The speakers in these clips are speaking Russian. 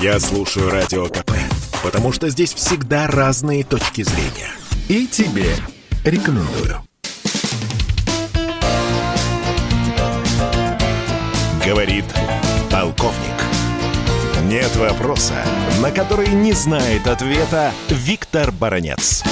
Я слушаю Радио КП, потому что здесь всегда разные точки зрения. И тебе рекомендую. Говорит полковник. Нет вопроса, на который не знает ответа Виктор Баранец.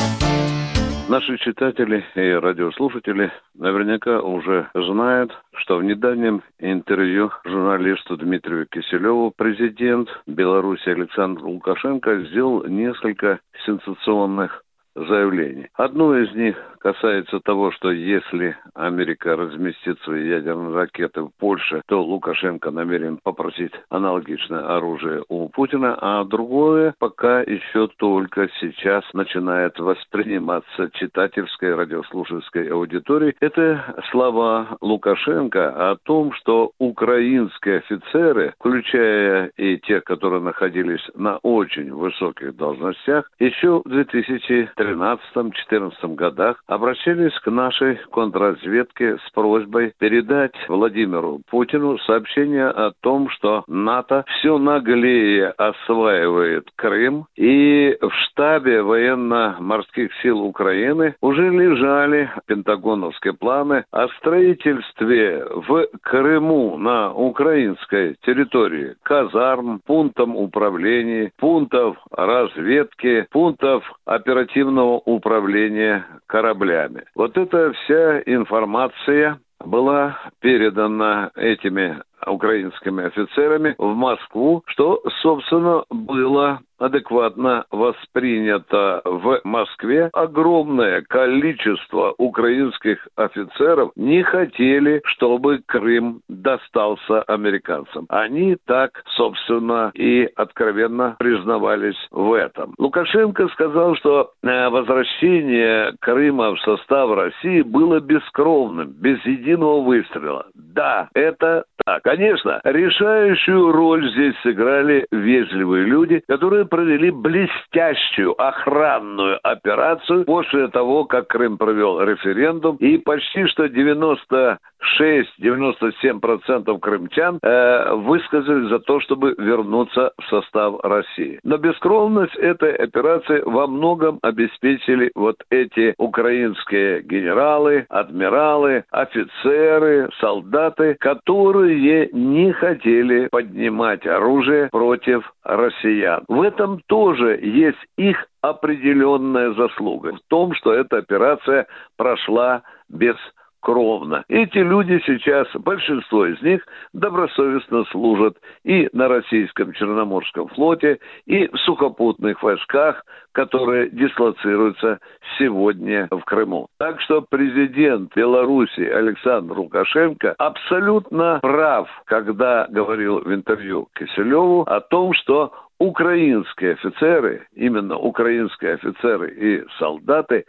Наши читатели и радиослушатели наверняка уже знают, что в недавнем интервью журналисту Дмитрию Киселеву президент Беларуси Александр Лукашенко сделал несколько сенсационных заявлений. Одно из них касается того, что если Америка разместит свои ядерные ракеты в Польше, то Лукашенко намерен попросить аналогичное оружие у Путина, а другое пока еще только сейчас начинает восприниматься читательской радиослушательской аудиторией. Это слова Лукашенко о том, что украинские офицеры, включая и тех, которые находились на очень высоких должностях, еще в 2013-2014 годах обращались к нашей контрразведке с просьбой передать Владимиру Путину сообщение о том, что НАТО все наглее осваивает Крым, и в штабе военно-морских сил Украины уже лежали пентагоновские планы о строительстве в Крыму на украинской территории казарм, пунктов управления, пунктов разведки, пунктов оперативного управления кораблями. Вот эта вся информация была передана этими украинскими офицерами в Москву, что, собственно, было адекватно воспринято в Москве. Огромное количество украинских офицеров не хотели, чтобы Крым достался американцам. Они так, собственно, и откровенно признавались в этом. Лукашенко сказал, что э, возвращение Крыма в состав России было бескровным, без единого выстрела. Да, это так. Конечно, решающую роль здесь сыграли вежливые люди, которые провели блестящую охранную операцию после того, как Крым провел референдум, и почти что 96-97% крымчан э, высказали за то, чтобы вернуться в состав России. Но бескровность этой операции во многом обеспечили вот эти украинские генералы, адмиралы, офицеры, солдаты, которые не хотели поднимать оружие против россиян. В этом тоже есть их определенная заслуга в том, что эта операция прошла без кровно. Эти люди сейчас, большинство из них, добросовестно служат и на российском Черноморском флоте, и в сухопутных войсках, которые дислоцируются сегодня в Крыму. Так что президент Беларуси Александр Лукашенко абсолютно прав, когда говорил в интервью Киселеву о том, что украинские офицеры, именно украинские офицеры и солдаты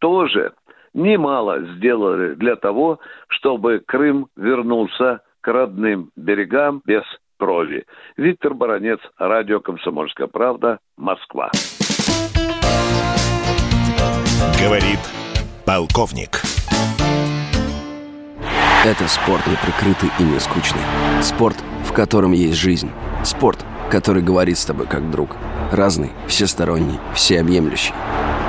тоже немало сделали для того, чтобы Крым вернулся к родным берегам без крови. Виктор Баранец, радио «Комсомольская правда», Москва. Говорит полковник. Это спорт не прикрытый и не скучный. Спорт, в котором есть жизнь. Спорт, который говорит с тобой как друг. Разный, всесторонний, всеобъемлющий.